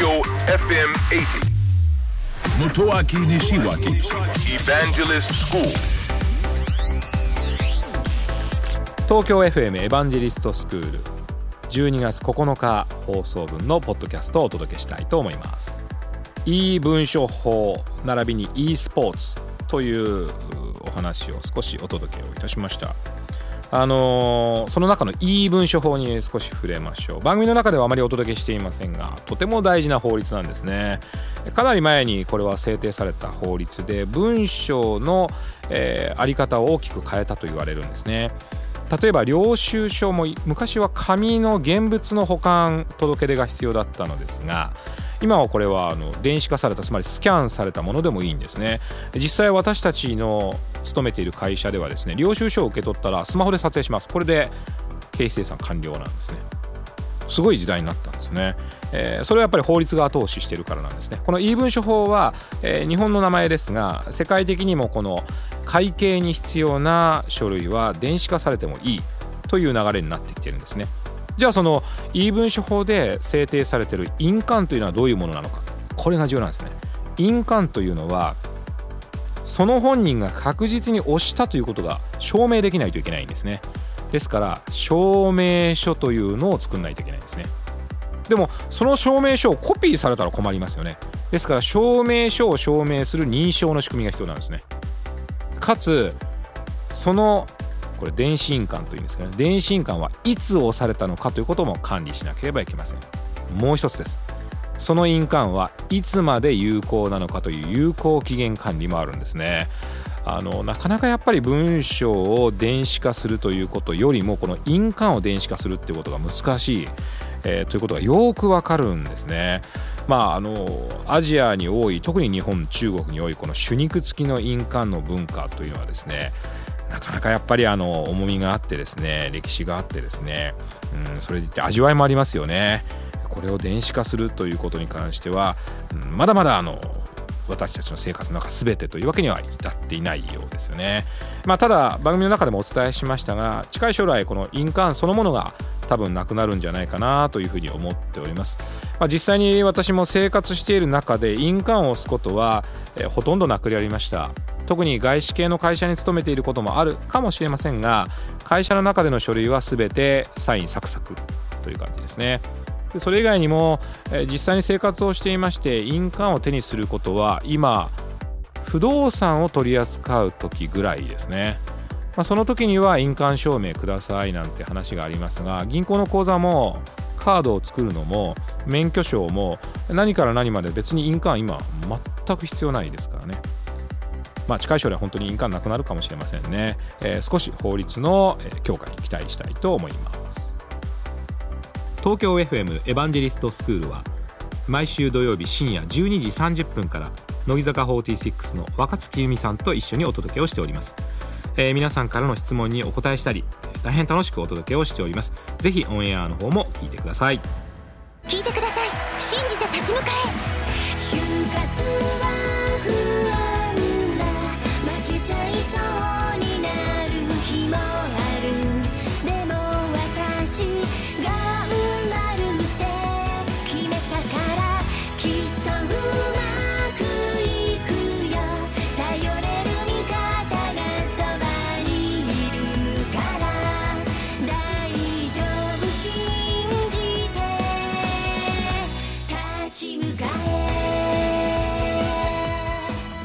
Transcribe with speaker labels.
Speaker 1: Tokyo FM 80.
Speaker 2: Motoaki Nishiwaki
Speaker 1: Evangelist School.
Speaker 3: 東京 FM エヴァンジェリストスクール12月9日放送分のポッドキャストをお届けしたいと思います e 文書法並びに e スポーツというお話を少しお届けをいたしましたあのーその中の e 文書法に少し触れましょう。番組の中ではあまりお届けしていませんがとても大事な法律なんですね。かなり前にこれは制定された法律で文章の、えーあり方を大きく変えたと言われるんですね。例えば領収書も昔は紙の現物の保管届出が必要だったのですが今はこれはあの電子化されたつまりスキャンされたものでもいいんですね。実際私たちの勤めている会社ではですね領収書を受け取ったらスマホで撮影します。これで経費精算完了なんですね。すごい時代になったんですね、えーそれはやっぱり法律が後押ししてるからなんですね。この e 文書法は、えー日本の名前ですが世界的にもこの会計に必要な書類は電子化されてもいいという流れになってきてるんですね。じゃあその e 文書法で制定されてる印鑑というのはどういうものなのか。これが重要なんですね。印鑑というのはその本人が確実に押したということが証明できないといけないんですね。ですから証明書というのを作らないといけないんですね。でもその証明書をコピーされたら困りますよね。ですから証明書を証明する認証の仕組みが必要なんですね。かつそのこれ電子印鑑というんですけど、ね、電子印鑑はいつ押されたのかということも管理しなければいけません。もう一つです。その印鑑はいつまで有効なのかという有効期限管理もあるんですね。あのなかなかやっぱり文章を電子化するということよりもこの印鑑を電子化するっていうことが難しい、えーということがよくわかるんですね。まああのアジアに多い特に日本中国に多いこの手肉付きの印鑑の文化というのはですねなかなかやっぱりあの重みがあってですね歴史があってですね、うん、それでいて味わいもありますよねこれを電子化するということに関しては、うんまだまだあの私たちの生活の中全てというわけには至っていないようですよね。まあ、ただ番組の中でもお伝えしましたが近い将来この印鑑そのものが多分なくなるんじゃないかなというふうに思っております。まあ、実際に私も生活している中で印鑑を押すことは、えほとんどなくなりました。特に外資系の会社に勤めていることもあるかもしれませんが会社の中での書類は全てサインサクサクという感じですね。でそれ以外にも、え実際に生活をしていまして印鑑を手にすることは今不動産を取り扱う時ぐらいですね、まあ、その時には印鑑証明くださいなんて話がありますが銀行の口座もカードを作るのも免許証も何から何まで別に印鑑今全く必要ないですからねまあ、近い将来本当に印鑑なくなるかもしれませんね、えー少し法律の強化に期待したいと思います。東京 FM エヴァンジェリストスクールは毎週土曜日深夜12時30分から乃木坂46の若月由美さんと一緒にお届けをしております、えー皆さんからの質問にお答えしたり大変楽しくお届けをしております。ぜひオンエアの方も聞いてください。